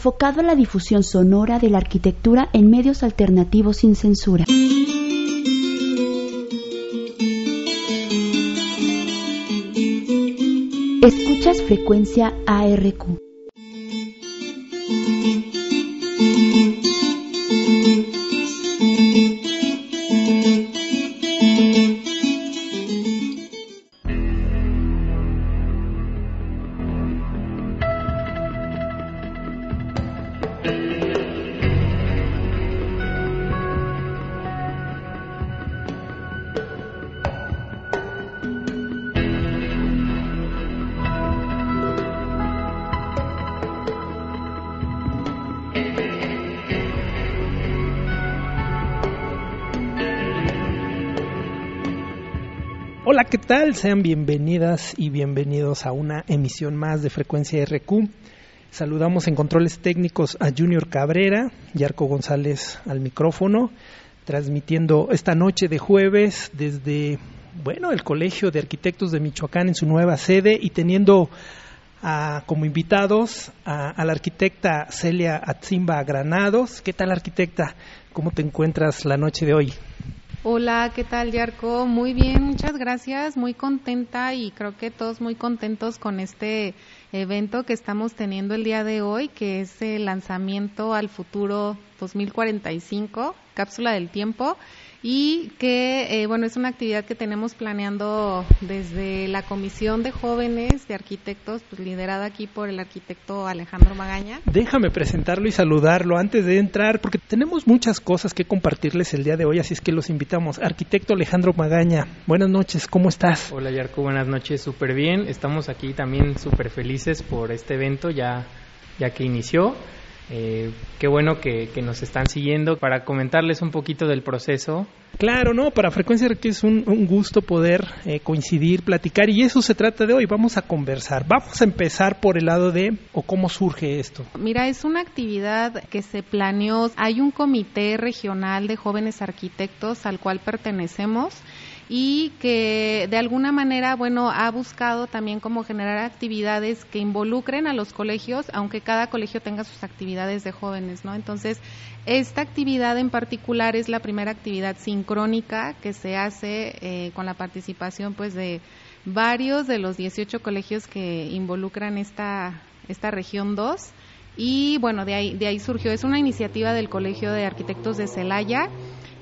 enfocado a la difusión sonora de la arquitectura en medios alternativos sin censura. Escuchas frecuencia ARQ. Hola, ¿qué tal? Sean bienvenidas y bienvenidos a una emisión más de Frecuencia RQ. Saludamos en controles técnicos a Junior Cabrera y Arco González al micrófono, transmitiendo esta noche de jueves desde, bueno, el Colegio de Arquitectos de Michoacán en su nueva sede y teniendo como invitados a, a, la arquitecta Celia Atzimba Granados. ¿Qué tal, arquitecta? ¿Cómo te encuentras la noche de hoy? Hola, ¿qué tal, Yarko? Muy bien, muchas gracias, muy contenta y creo que todos muy contentos con este evento que estamos teniendo el día de hoy, que es el lanzamiento al futuro 2045, cápsula del tiempo y que, eh, bueno, es una actividad que tenemos planeando desde la Comisión de Jóvenes de Arquitectos, pues liderada aquí por el arquitecto Alejandro Magaña. Déjame presentarlo y saludarlo antes de entrar, porque tenemos muchas cosas que compartirles el día de hoy, así es que los invitamos. Arquitecto Alejandro Magaña, buenas noches, ¿cómo estás? Hola Yarco, buenas noches, súper bien. Estamos aquí también súper felices por este evento ya, ya que inició. Eh, qué bueno que, nos están siguiendo para comentarles un poquito del proceso. Claro, no, para Frecuencia que es un, gusto poder eh, coincidir, platicar y eso se trata de hoy. Vamos a conversar. Vamos a empezar por el lado de o cómo surge esto. Mira, es una actividad que se planeó. Hay un comité regional de jóvenes arquitectos al cual pertenecemos y que de alguna manera, bueno, ha buscado también como generar actividades que involucren a los colegios, aunque cada colegio tenga sus actividades de jóvenes, ¿no? Entonces, esta actividad en particular es la primera actividad sincrónica que se hace eh, con la participación, pues, de varios de los 18 colegios que involucran esta, esta región 2 y bueno, de ahí, de ahí surgió, es una iniciativa del Colegio de Arquitectos de Celaya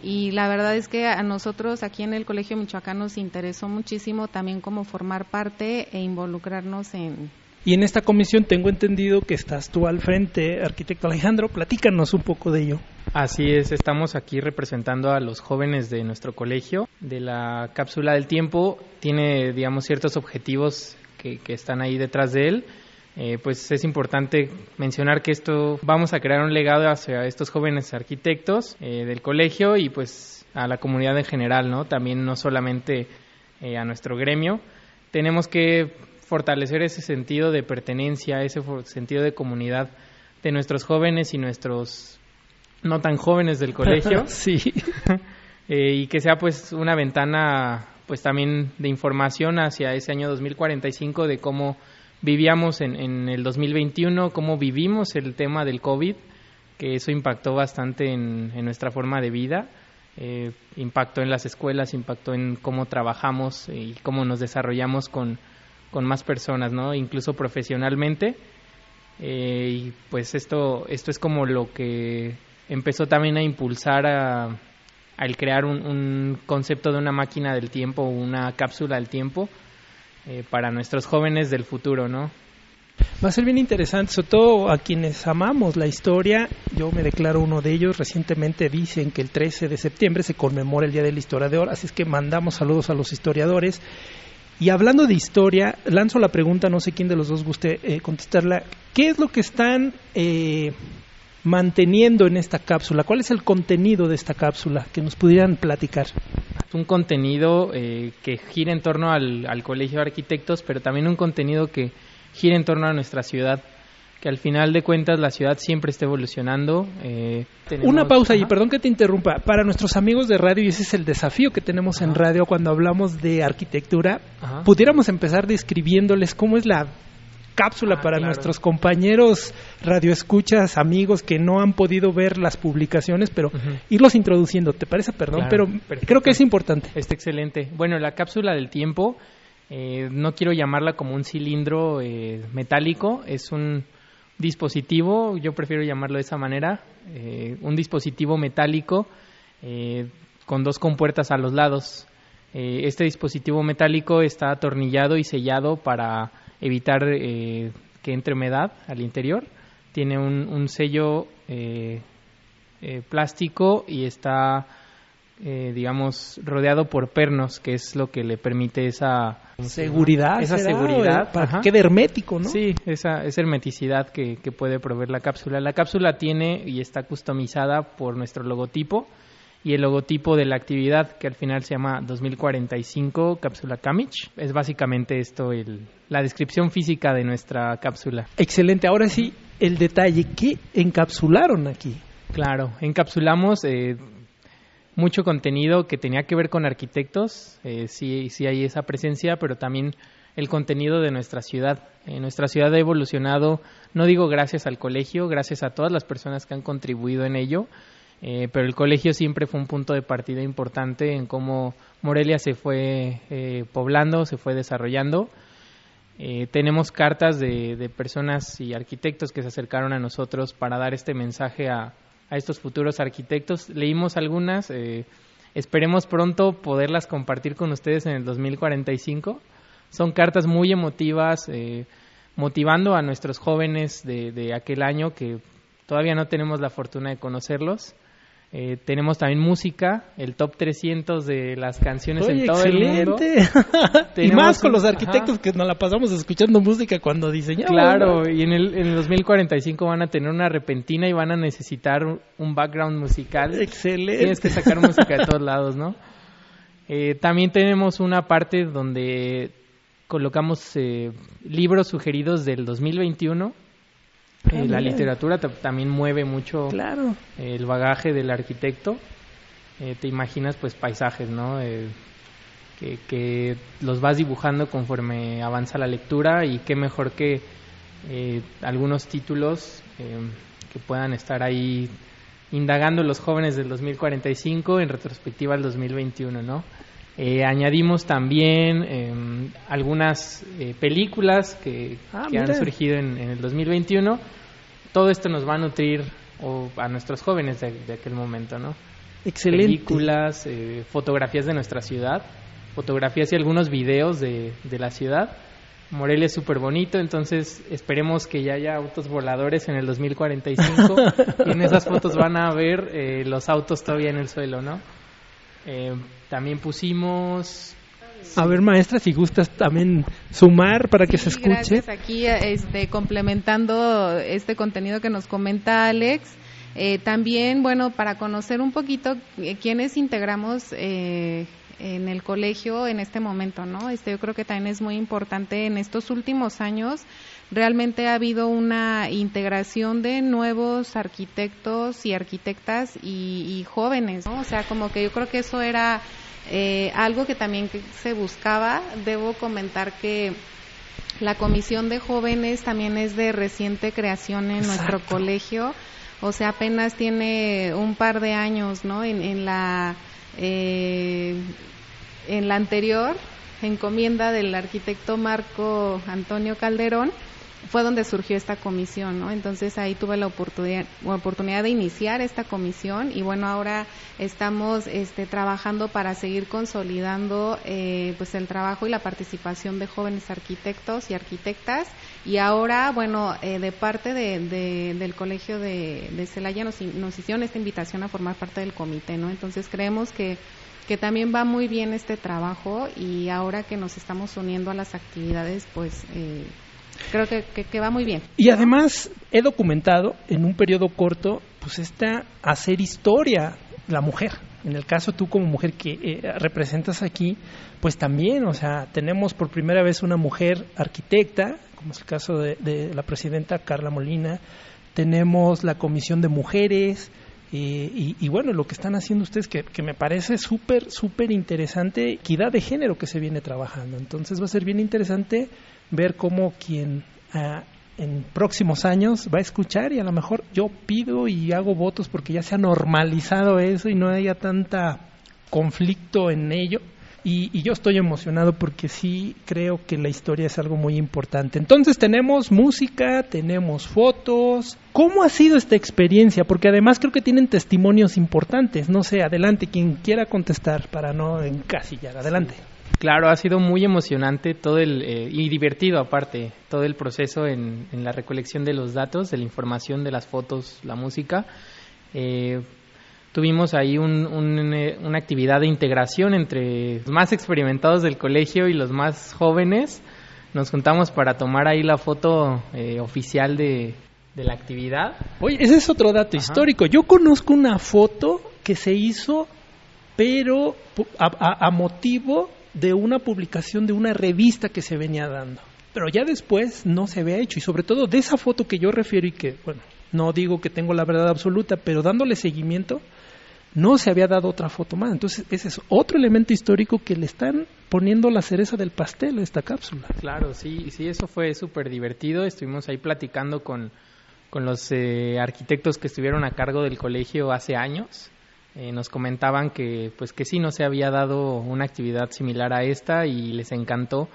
y la verdad es que a nosotros aquí en el Colegio Michoacán nos interesó muchísimo también como formar parte e involucrarnos en... Y en esta comisión tengo entendido que estás tú al frente, arquitecto Alejandro, platícanos un poco de ello. Así es, estamos aquí representando a los jóvenes de nuestro colegio. De la cápsula del tiempo tiene, digamos, ciertos objetivos que, que están ahí detrás de él eh, pues es importante mencionar que esto vamos a crear un legado hacia estos jóvenes arquitectos eh, del colegio y pues a la comunidad en general, ¿no? También no solamente eh, a nuestro gremio. Tenemos que fortalecer ese sentido de pertenencia, ese sentido de comunidad de nuestros jóvenes y nuestros no tan jóvenes del colegio. sí. y que sea pues una ventana pues también de información hacia ese año 2045 de cómo vivíamos en, en el 2021, cómo vivimos el tema del COVID, que eso impactó bastante en, nuestra forma de vida, eh, impactó en las escuelas, impactó en cómo trabajamos y cómo nos desarrollamos con, con más personas, ¿no? Incluso profesionalmente. Eh, y pues esto, esto es como lo que empezó también a impulsar a, al crear un concepto de una máquina del tiempo, una cápsula del tiempo, eh, para nuestros jóvenes del futuro, ¿no? Va a ser bien interesante, sobre todo a quienes amamos la historia. Yo me declaro uno de ellos. Recientemente dicen que el 13 de septiembre se conmemora el Día del Historiador, así es que mandamos saludos a los historiadores. Y hablando de historia, lanzo la pregunta, no sé quién de los dos guste eh, contestarla. ¿Qué es lo que están eh, manteniendo en esta cápsula? ¿Cuál es el contenido de esta cápsula que nos pudieran platicar? Un contenido eh, que gira en torno al, Colegio de Arquitectos, pero también un contenido que gira en torno a nuestra ciudad que al final de cuentas la ciudad siempre está evolucionando. Eh, Una pausa y perdón que te interrumpa. Para nuestros amigos de radio, y ese es el desafío que tenemos en radio cuando hablamos de arquitectura, pudiéramos empezar describiéndoles cómo es la cápsula Ah, para claro. nuestros compañeros radioescuchas, amigos que no han podido ver las publicaciones, pero irlos introduciendo, ¿te parece? Perdón, Claro, pero perfecto. creo que es importante. Está excelente. Bueno, la cápsula del tiempo, eh, no quiero llamarla como un cilindro eh, metálico, es un dispositivo, yo prefiero llamarlo de esa manera, eh, un dispositivo metálico eh, con dos compuertas a los lados. Eh, este dispositivo metálico está atornillado y sellado para evitar eh, que entre humedad al interior. Tiene un, un sello eh, eh, plástico y está eh, digamos, rodeado por pernos, que es lo que le permite esa Seguridad. Esa ¿será? seguridad, Para ajá. que quede hermético, ¿no? Sí, esa, esa hermeticidad que, que puede proveer la cápsula. La cápsula tiene y está customizada por nuestro logotipo y el logotipo de la actividad que al final se llama 2045 cápsula Camich. Es básicamente esto el, la descripción física de nuestra cápsula. Excelente. Ahora sí, el detalle. ¿Qué encapsularon aquí? Claro, encapsulamos eh, mucho contenido que tenía que ver con arquitectos, eh, sí, sí hay esa presencia, pero también el contenido de nuestra ciudad. Eh, nuestra ciudad ha evolucionado, no digo gracias al colegio, gracias a todas las personas que han contribuido en ello, eh, pero el colegio siempre fue un punto de partida importante en cómo Morelia se fue eh, poblando, se fue desarrollando. Eh, tenemos cartas de, de personas y arquitectos que se acercaron a nosotros para dar este mensaje a, a estos futuros arquitectos. Leímos algunas, eh, esperemos pronto poderlas compartir con ustedes en el 2045. Son cartas muy emotivas, eh, motivando a nuestros jóvenes de, de aquel año que todavía no tenemos la fortuna de conocerlos. Eh, tenemos también música, el top 300 de las canciones Oye, en todo el mundo. y más con los arquitectos que nos la pasamos escuchando música cuando diseñamos. Claro, ¿no? y en el, en el 2045 van a tener una repentina y van a necesitar un, un background musical. Excelente. Tienes que sacar música de todos lados, ¿no? Eh, también tenemos una parte donde colocamos eh, libros sugeridos del 2021. Eh, la literatura ta- también mueve mucho Claro. el bagaje del arquitecto. Eh, te imaginas pues paisajes, ¿no? Eh, que, que los vas dibujando conforme avanza la lectura y qué mejor que eh, algunos títulos que puedan estar ahí indagando los jóvenes del 2045 en retrospectiva al 2021, ¿no? Eh, añadimos también eh, algunas eh, películas que, Ah, que han surgido en, en el 2021. Todo esto nos va a nutrir o, a nuestros jóvenes de, de aquel momento, ¿no? Excelente. películas, eh, fotografías de nuestra ciudad, fotografías y algunos videos de, de la ciudad. Morelia es súper bonito, entonces esperemos que ya haya autos voladores en el 2045 y en esas fotos van a ver eh, los autos todavía en el suelo, ¿no? Eh, también pusimos... A ver, maestra, si gustas también sumar para que se escuche. Gracias. Aquí, este, complementando este contenido que nos comenta Alex, eh, también, bueno, para conocer un poquito eh, quiénes integramos eh, en el colegio en este momento, ¿no? Este, yo creo que también es muy importante en estos últimos años. Realmente ha habido una integración de nuevos arquitectos y arquitectas y, y jóvenes, ¿no? O sea, como que yo creo que eso era eh, algo que también se buscaba. Debo comentar que la comisión de jóvenes también es de reciente creación en nuestro colegio. O sea, apenas tiene un par de años, ¿no? En, en la eh, en la anterior encomienda del arquitecto Marco Antonio Calderón fue donde surgió esta comisión, ¿no? Entonces ahí tuve la oportunidad, oportunidad de iniciar esta comisión y bueno, ahora estamos este, trabajando para seguir consolidando eh, pues el trabajo y la participación de jóvenes arquitectos y arquitectas y ahora, bueno, eh, de parte de, de- del colegio de, de Celaya nos, nos hicieron esta invitación a formar parte del comité, ¿no? Entonces creemos que que también va muy bien este trabajo y ahora que nos estamos uniendo a las actividades, pues eh, creo que, que- va muy bien. Y además he documentado en un periodo corto, pues esta hacer historia, la mujer. En el caso tú como mujer que eh, representas aquí, pues también, o sea, tenemos por primera vez una mujer arquitecta, como es el caso de la presidenta Carla Molina, tenemos la comisión de mujeres, y, y, bueno, lo que están haciendo ustedes que, que me parece súper, súper interesante, equidad de género que se viene trabajando. Entonces va a ser bien interesante ver cómo quien ah, en próximos años va a escuchar y a lo mejor yo pido y hago votos porque ya se ha normalizado eso y no haya tanta conflicto en ello. Y, yo estoy emocionado porque sí creo que la historia es algo muy importante. Entonces tenemos música, tenemos fotos. ¿Cómo ha sido esta experiencia? Porque además creo que tienen testimonios importantes. No sé, adelante, quien quiera contestar para no encasillar. Adelante. Claro, ha sido muy emocionante todo el eh, y divertido aparte todo el proceso en, la recolección de los datos, de la información, de las fotos, la música. Eh, tuvimos ahí eh, una actividad de integración entre los más experimentados del colegio y los más jóvenes. Nos juntamos para tomar ahí la foto oficial de, la actividad. Oye, ese es otro dato histórico. Yo conozco una foto que se hizo, pero a motivo de una publicación de una revista que se venía dando. Pero ya después no se había hecho y sobre todo de esa foto que yo refiero y que, bueno, no digo que tengo la verdad absoluta, pero dándole seguimiento, no se había dado otra foto más. Entonces, ese es otro elemento histórico que le están poniendo la cereza del pastel a esta cápsula. Claro, sí, sí, eso fue súper divertido. Estuvimos ahí platicando con, con los eh, arquitectos que estuvieron a cargo del colegio hace años eh, nos comentaban que pues que sí no se había dado una actividad similar a esta y les encantó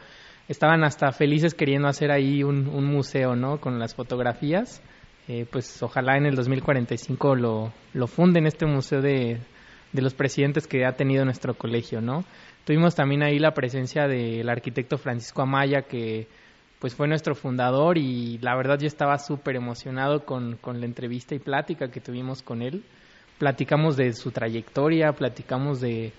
estaban hasta felices queriendo hacer ahí un, museo no con las fotografías eh, pues ojalá en el 2045 lo, lo funden este museo de, de los presidentes que ha tenido nuestro colegio no tuvimos también ahí la presencia del arquitecto Francisco Amaya que pues fue nuestro fundador y la verdad yo estaba súper emocionado con, con la entrevista y plática que tuvimos con él. Platicamos de su trayectoria, platicamos de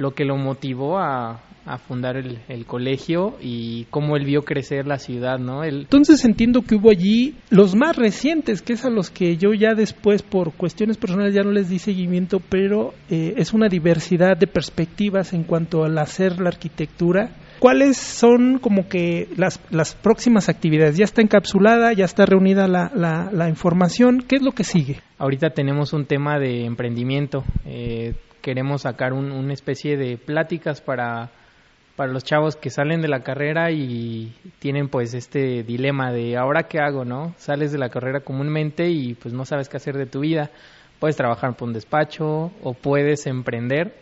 lo que lo motivó a, fundar el, colegio y cómo él vio crecer la ciudad, ¿no? Entonces entiendo que hubo allí los más recientes, que es a los que yo ya después por cuestiones personales ya no les di seguimiento, pero eh, es una diversidad de perspectivas en cuanto al hacer la arquitectura ¿Cuáles son como que las, las próximas actividades? ¿Ya está encapsulada? ¿Ya está reunida la, la, información? ¿Qué es lo que sigue? Ahorita tenemos un tema de emprendimiento. Eh, queremos sacar una especie de pláticas para, para los chavos que salen de la carrera y tienen pues este dilema de ahora qué hago, ¿no? Sales de la carrera comúnmente y pues no sabes qué hacer de tu vida. Puedes trabajar por un despacho o puedes emprender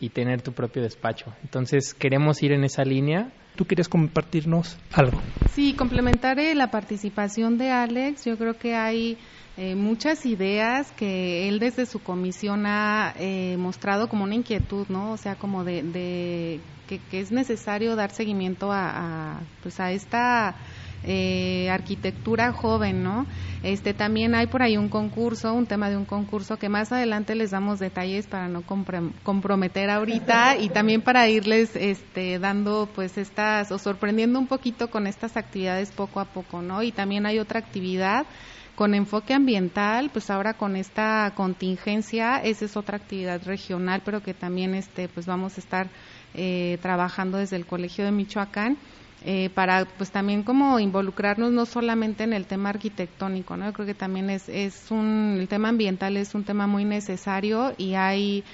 y tener tu propio despacho. Entonces queremos ir en esa línea. ¿Tú quieres compartirnos algo? Sí, complementaré la participación de Alex. Yo creo que hay eh, muchas ideas que él desde su comisión ha eh, mostrado como una inquietud, ¿no? O sea, como de, que, es necesario dar seguimiento a, a pues a esta eh, arquitectura joven, ¿no? Este también hay por ahí un concurso, un tema de un concurso que más adelante les damos detalles para no comprometer ahorita y también para irles este dando pues estas o sorprendiendo un poquito con estas actividades poco a poco, ¿no? Y también hay otra actividad con enfoque ambiental, pues ahora con esta contingencia, esa es otra actividad regional, pero que también este pues vamos a estar eh, trabajando desde el Colegio de Michoacán eh, para pues también como involucrarnos no solamente en el tema arquitectónico, ¿no? Yo creo que también es, es un, el tema ambiental es un tema muy necesario y hay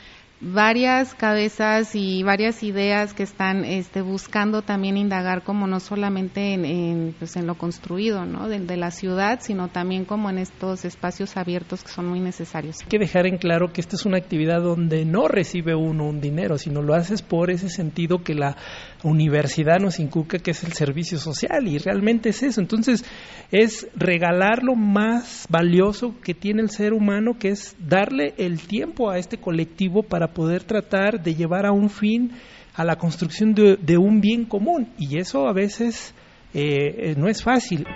varias cabezas y varias ideas que están este, buscando también indagar como no solamente en, pues en lo construido ¿no? de, la ciudad, sino también como en estos espacios abiertos que son muy necesarios. Hay que dejar en claro que esta es una actividad donde no recibe uno un dinero, sino lo haces por ese sentido que la universidad nos inculca que es el servicio social y realmente es eso. Entonces es regalar lo más valioso que tiene el ser humano, que es darle el tiempo a este colectivo para poder tratar de llevar a un fin a la construcción de, un bien común y eso a veces eh, eh, no es fácil.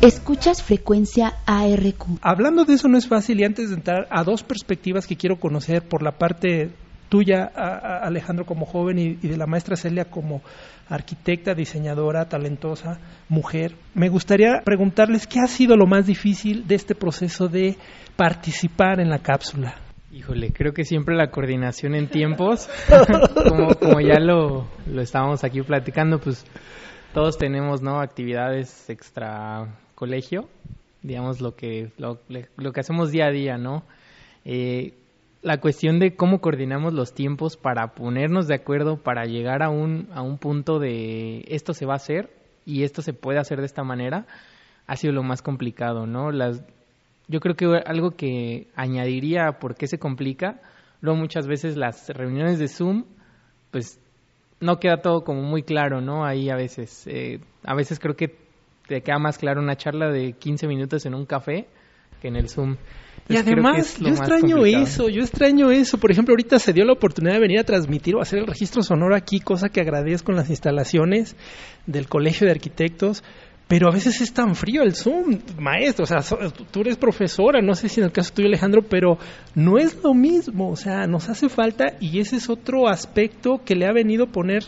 Escuchas frecuencia ARQ. Hablando de eso no es fácil y antes de entrar a dos perspectivas que quiero conocer por la parte tuya, Alejandro, como joven y, de la maestra Celia como arquitecta, diseñadora, talentosa, mujer, me gustaría preguntarles qué ha sido lo más difícil de este proceso de participar en la cápsula. Híjole, creo que siempre la coordinación en tiempos, como, como, ya lo, lo estábamos aquí platicando, pues todos tenemos no actividades extra colegio, digamos lo que lo, lo que hacemos día a día, ¿no? Eh, la cuestión de cómo coordinamos los tiempos para ponernos de acuerdo, para llegar a un, a un punto de esto se va a hacer y esto se puede hacer de esta manera, ha sido lo más complicado, ¿no? Las, yo creo que algo que añadiría por qué se complica, luego muchas veces las reuniones de Zoom, pues no queda todo como muy claro, ¿no? Ahí a veces, eh, a veces creo que te queda más claro una charla de 15 minutos en un café que en el Zoom y además, yo extraño eso, yo extraño eso. Por ejemplo, ahorita se dio la oportunidad de venir a transmitir o hacer el registro sonoro aquí, cosa que agradezco en las instalaciones del Colegio de Arquitectos. Pero a veces es tan frío el Zoom, maestro. O sea, tú eres profesora, no sé si en el caso tuyo, Alejandro, pero no es lo mismo. O sea, nos hace falta y ese es otro aspecto que le ha venido a poner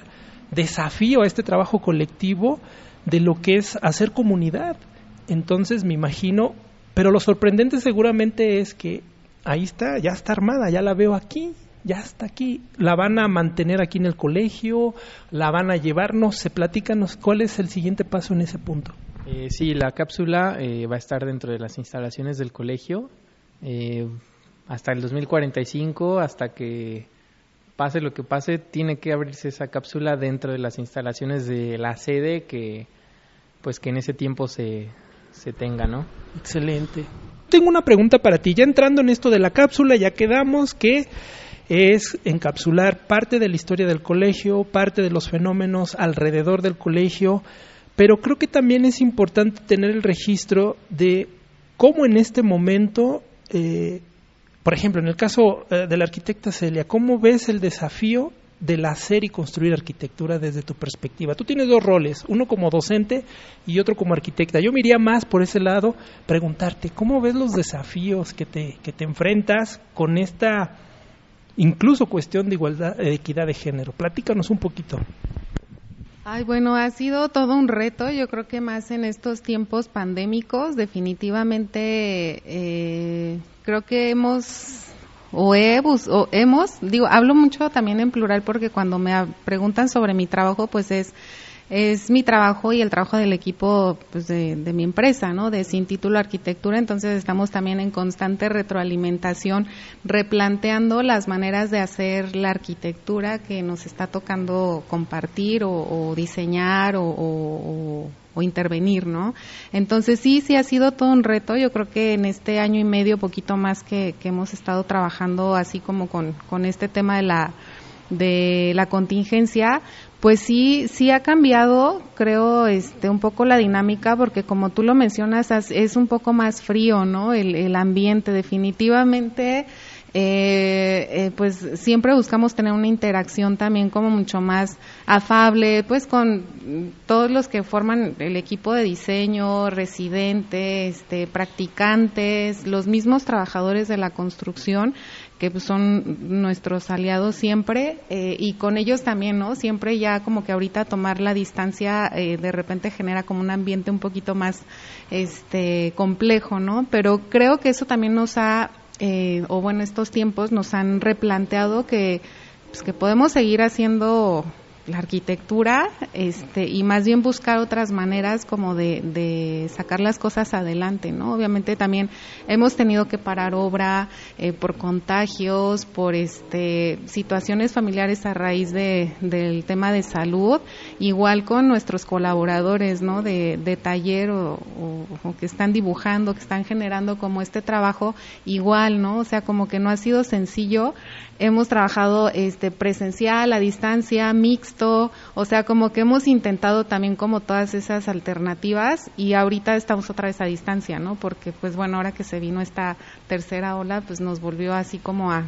desafío a este trabajo colectivo de lo que es hacer comunidad. Entonces, me imagino pero lo sorprendente seguramente es que ahí está, ya está armada, ya la veo aquí, ya está aquí. La van a mantener aquí en el colegio, la van a llevarnos, se platícanos cuál es el siguiente paso en ese punto. Eh, sí, la cápsula eh, va a estar dentro de las instalaciones del colegio eh, hasta el 2045, hasta que pase lo que pase, tiene que abrirse esa cápsula dentro de las instalaciones de la sede que pues que en ese tiempo se, se tenga, ¿no? Excelente. Tengo una pregunta para ti. Ya entrando en esto de la cápsula, ya quedamos que es encapsular parte de la historia del colegio, parte de los fenómenos alrededor del colegio, pero creo que también es importante tener el registro de cómo en este momento, eh, por ejemplo, en el caso eh, de la arquitecta Celia, ¿cómo ves el desafío del hacer y construir arquitectura desde tu perspectiva. Tú tienes dos roles, uno como docente y otro como arquitecta. Yo me iría más por ese lado, preguntarte, ¿cómo ves los desafíos que te, que te enfrentas con esta incluso cuestión de igualdad, de equidad de género? Platícanos un poquito. Ay, bueno, ha sido todo un reto, yo creo que más en estos tiempos pandémicos, definitivamente eh, creo que hemos o, o hemos, digo, hablo mucho también en plural porque cuando me preguntan sobre mi trabajo, pues es es mi trabajo y el trabajo del equipo pues de, de, mi empresa, ¿no? De Sin Título Arquitectura. Entonces estamos también en constante retroalimentación, replanteando las maneras de hacer la arquitectura que nos está tocando compartir o, diseñar o, o intervenir, ¿no? Entonces sí, sí ha sido todo un reto. Yo creo que en este año y medio, poquito más que, que hemos estado trabajando así como con, con este tema de la de la contingencia, pues sí, sí ha cambiado, creo, este, un poco la dinámica, porque como tú lo mencionas, es un poco más frío, ¿no? El, ambiente, definitivamente eh, eh, pues siempre buscamos tener una interacción también como mucho más afable, pues con todos los que forman el equipo de diseño, residentes, este, practicantes, los mismos trabajadores de la construcción que pues, son nuestros aliados siempre eh, y con ellos también, ¿no? Siempre ya como que ahorita tomar la distancia eh, de repente genera como un ambiente un poquito más este complejo, ¿no? Pero creo que eso también nos ha eh, o bueno, estos tiempos nos han replanteado que, pues, que podemos seguir haciendo la arquitectura este, y más bien buscar otras maneras como de, sacar las cosas adelante, ¿no? Obviamente también hemos tenido que parar obra eh, por contagios, por este, situaciones familiares a raíz de, del tema de salud, igual con nuestros colaboradores, ¿no? De, de taller o, o, que están dibujando, que están generando como este trabajo, igual, ¿no? O sea, como que no ha sido sencillo. Hemos trabajado este, presencial, a distancia, o sea, como que hemos intentado también como todas esas alternativas y ahorita estamos otra vez a distancia, ¿no? Porque pues bueno, ahora que se vino esta tercera ola, pues nos volvió así como a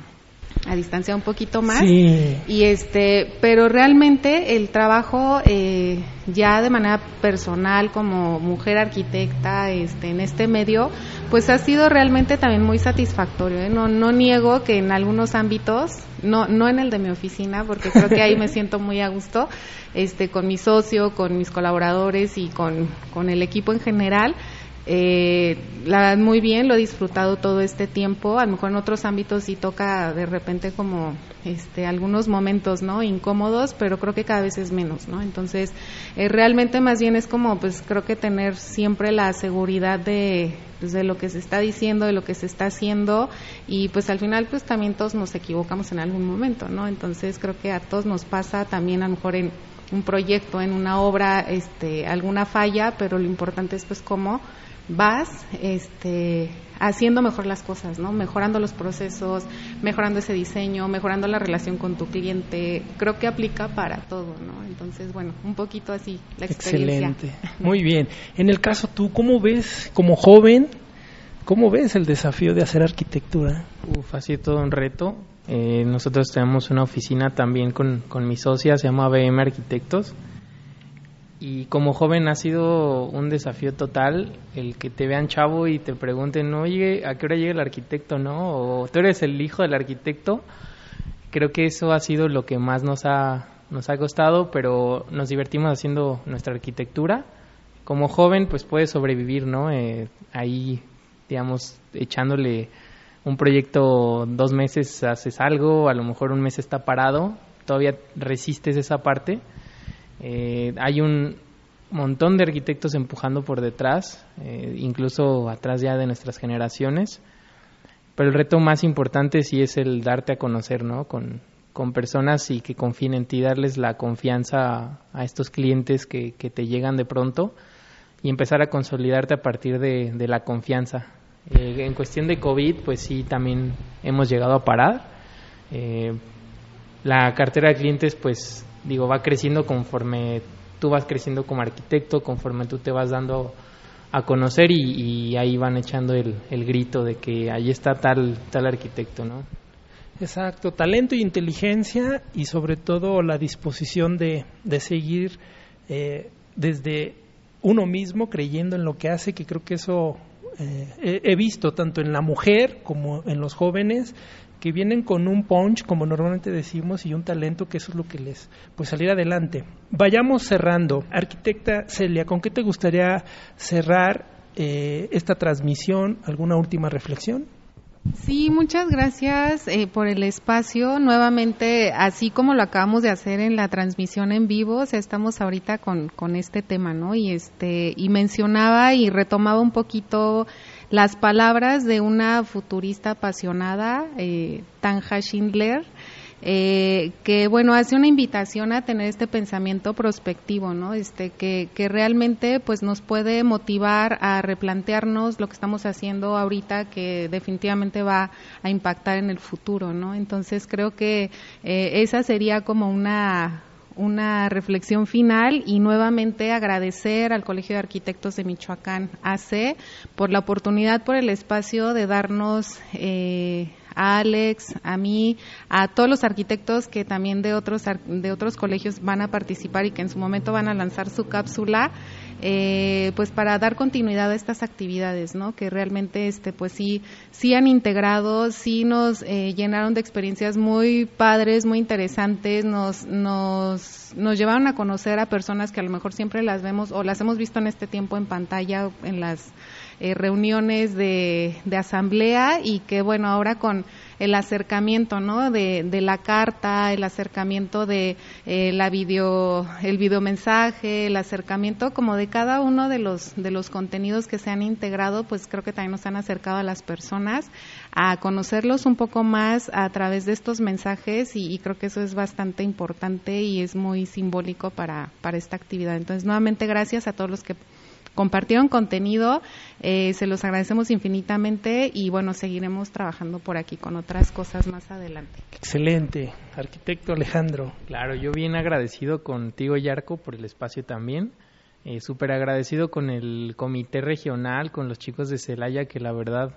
a distancia un poquito más. Sí. Y este, pero realmente el trabajo eh, ya de manera personal como mujer arquitecta este, en este medio, pues ha sido realmente también muy satisfactorio. ¿eh? No, no niego que en algunos ámbitos, no, no en el de mi oficina, porque creo que ahí me siento muy a gusto, este, con mi socio, con mis colaboradores y con, con el equipo en general eh, la muy bien, lo he disfrutado todo este tiempo. A lo mejor en otros ámbitos sí toca de repente como este algunos momentos, ¿no? incómodos, pero creo que cada vez es menos, ¿no? Entonces, eh, realmente más bien es como pues creo que tener siempre la seguridad de pues, de lo que se está diciendo, de lo que se está haciendo y pues al final pues también todos nos equivocamos en algún momento, ¿no? Entonces, creo que a todos nos pasa también a lo mejor en un proyecto, en una obra, este alguna falla, pero lo importante es pues cómo vas este, haciendo mejor las cosas, ¿no? Mejorando los procesos, mejorando ese diseño, mejorando la relación con tu cliente. Creo que aplica para todo, ¿no? Entonces, bueno, un poquito así la experiencia. Excelente. Muy bien. En el caso tú, ¿cómo ves como joven, cómo ves el desafío de hacer arquitectura? Uf, ha sido todo un reto. Eh, nosotros tenemos una oficina también con, con mi socia, se llama BM Arquitectos y como joven ha sido un desafío total el que te vean chavo y te pregunten, oye, ¿a qué hora llega el arquitecto, no? O tú eres el hijo del arquitecto. Creo que eso ha sido lo que más nos ha, nos ha costado, pero nos divertimos haciendo nuestra arquitectura. Como joven, pues puedes sobrevivir, ¿no? Eh, ahí, digamos, echándole un proyecto dos meses haces algo, a lo mejor un mes está parado, todavía resistes esa parte eh, hay un montón de arquitectos empujando por detrás, eh, incluso atrás ya de nuestras generaciones. Pero el reto más importante sí es el darte a conocer, ¿no? Con, con personas y que confíen en ti, darles la confianza a, estos clientes que, que, te llegan de pronto y empezar a consolidarte a partir de, de la confianza. Eh, en cuestión de COVID, pues sí, también hemos llegado a parar. Eh, la cartera de clientes, pues digo, va creciendo conforme tú vas creciendo como arquitecto, conforme tú te vas dando a conocer y, ahí van echando el, el, grito de que ahí está tal, tal arquitecto, ¿no? Exacto, talento y inteligencia y sobre todo la disposición de, de seguir eh, desde uno mismo creyendo en lo que hace, que creo que eso eh, he visto tanto en la mujer como en los jóvenes que vienen con un punch, como normalmente decimos, y un talento que eso es lo que les pues salir adelante. Vayamos cerrando. Arquitecta Celia, ¿con qué te gustaría cerrar eh, esta transmisión? ¿Alguna última reflexión? Sí, muchas gracias eh, por el espacio. Nuevamente, así como lo acabamos de hacer en la transmisión en vivo, o sea, estamos ahorita con, con este tema, ¿no? Y este y mencionaba y retomaba un poquito las palabras de una futurista apasionada, eh, Tanja Schindler, eh, que bueno hace una invitación a tener este pensamiento prospectivo, ¿no? Este que, que realmente pues nos puede motivar a replantearnos lo que estamos haciendo ahorita, que definitivamente va a impactar en el futuro, ¿no? Entonces creo que eh, esa sería como una una reflexión final y nuevamente agradecer al Colegio de Arquitectos de Michoacán, AC, por la oportunidad, por el espacio de darnos eh, a Alex, a mí, a todos los arquitectos que también de otros de otros colegios van a participar y que en su momento van a lanzar su cápsula, eh, pues para dar continuidad a estas actividades, ¿no? Que realmente, este, pues sí, sí han integrado, sí nos eh, llenaron de experiencias muy padres, muy interesantes, nos, nos, nos llevaron a conocer a personas que a lo mejor siempre las vemos o las hemos visto en este tiempo en pantalla, en las eh, reuniones de, de, asamblea y que bueno, ahora con el acercamiento, ¿no? De, la carta, el acercamiento de eh, la video, el videomensaje, el acercamiento como de cada uno de los, de los contenidos que se han integrado, pues creo que también nos han acercado a las personas a conocerlos un poco más a través de estos mensajes y, y creo que eso es bastante importante y es muy simbólico para, para esta actividad. Entonces, nuevamente gracias a todos los que compartieron contenido. Eh, se los agradecemos infinitamente y bueno, seguiremos trabajando por aquí con otras cosas más adelante. Excelente, arquitecto Alejandro. Claro, yo bien agradecido contigo, Yarco, por el espacio también. Eh, Súper agradecido con el comité regional, con los chicos de Celaya, que la verdad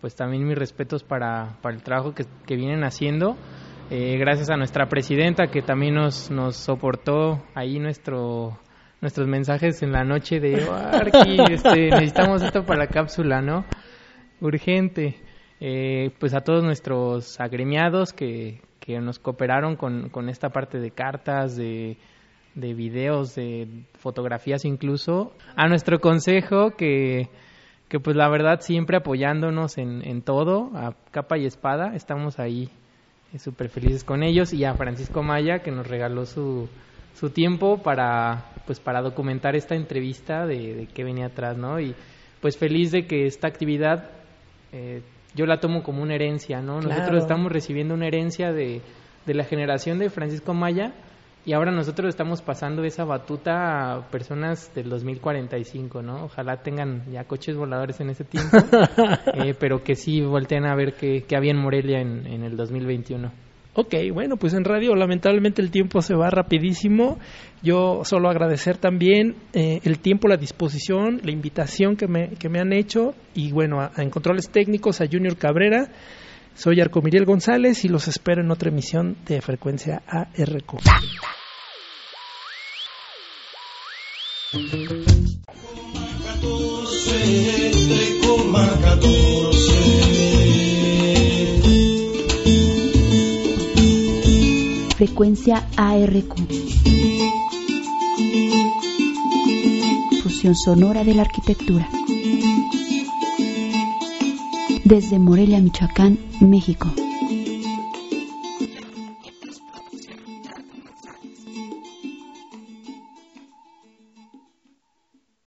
pues también mis respetos para, para el trabajo que, que vienen haciendo. Eh, gracias a nuestra presidenta que también nos, nos soportó ahí nuestro nuestros mensajes en la noche de este, necesitamos esto para la cápsula, ¿no? Urgente. Eh, pues a todos nuestros agremiados que, que nos cooperaron con, con esta parte de cartas, de, de videos, de fotografías incluso, a nuestro consejo que, que pues la verdad siempre apoyándonos en, en todo, a capa y espada, estamos ahí eh, súper felices con ellos y a Francisco Maya que nos regaló su, su tiempo para pues para documentar esta entrevista de, de qué venía atrás, ¿no? Y pues feliz de que esta actividad eh, yo la tomo como una herencia, ¿no? Nosotros estamos recibiendo una herencia de, de la generación de Francisco Maya y ahora nosotros estamos pasando esa batuta a personas del 2045, ¿no? Ojalá tengan ya coches voladores en ese tiempo, eh, pero que sí volteen a ver qué, había en Morelia en, en el 2021. Ok, bueno, pues en radio lamentablemente el tiempo se va rapidísimo. Yo solo agradecer también eh, el tiempo, la disposición, la invitación que me, que me han hecho y bueno, a, en controles técnicos a Junior Cabrera. Soy Arco Miriel González y los espero en otra emisión de Frecuencia ARQ. Frecuencia ARQ. Fusión sonora de la arquitectura. Desde Morelia, Michoacán, México.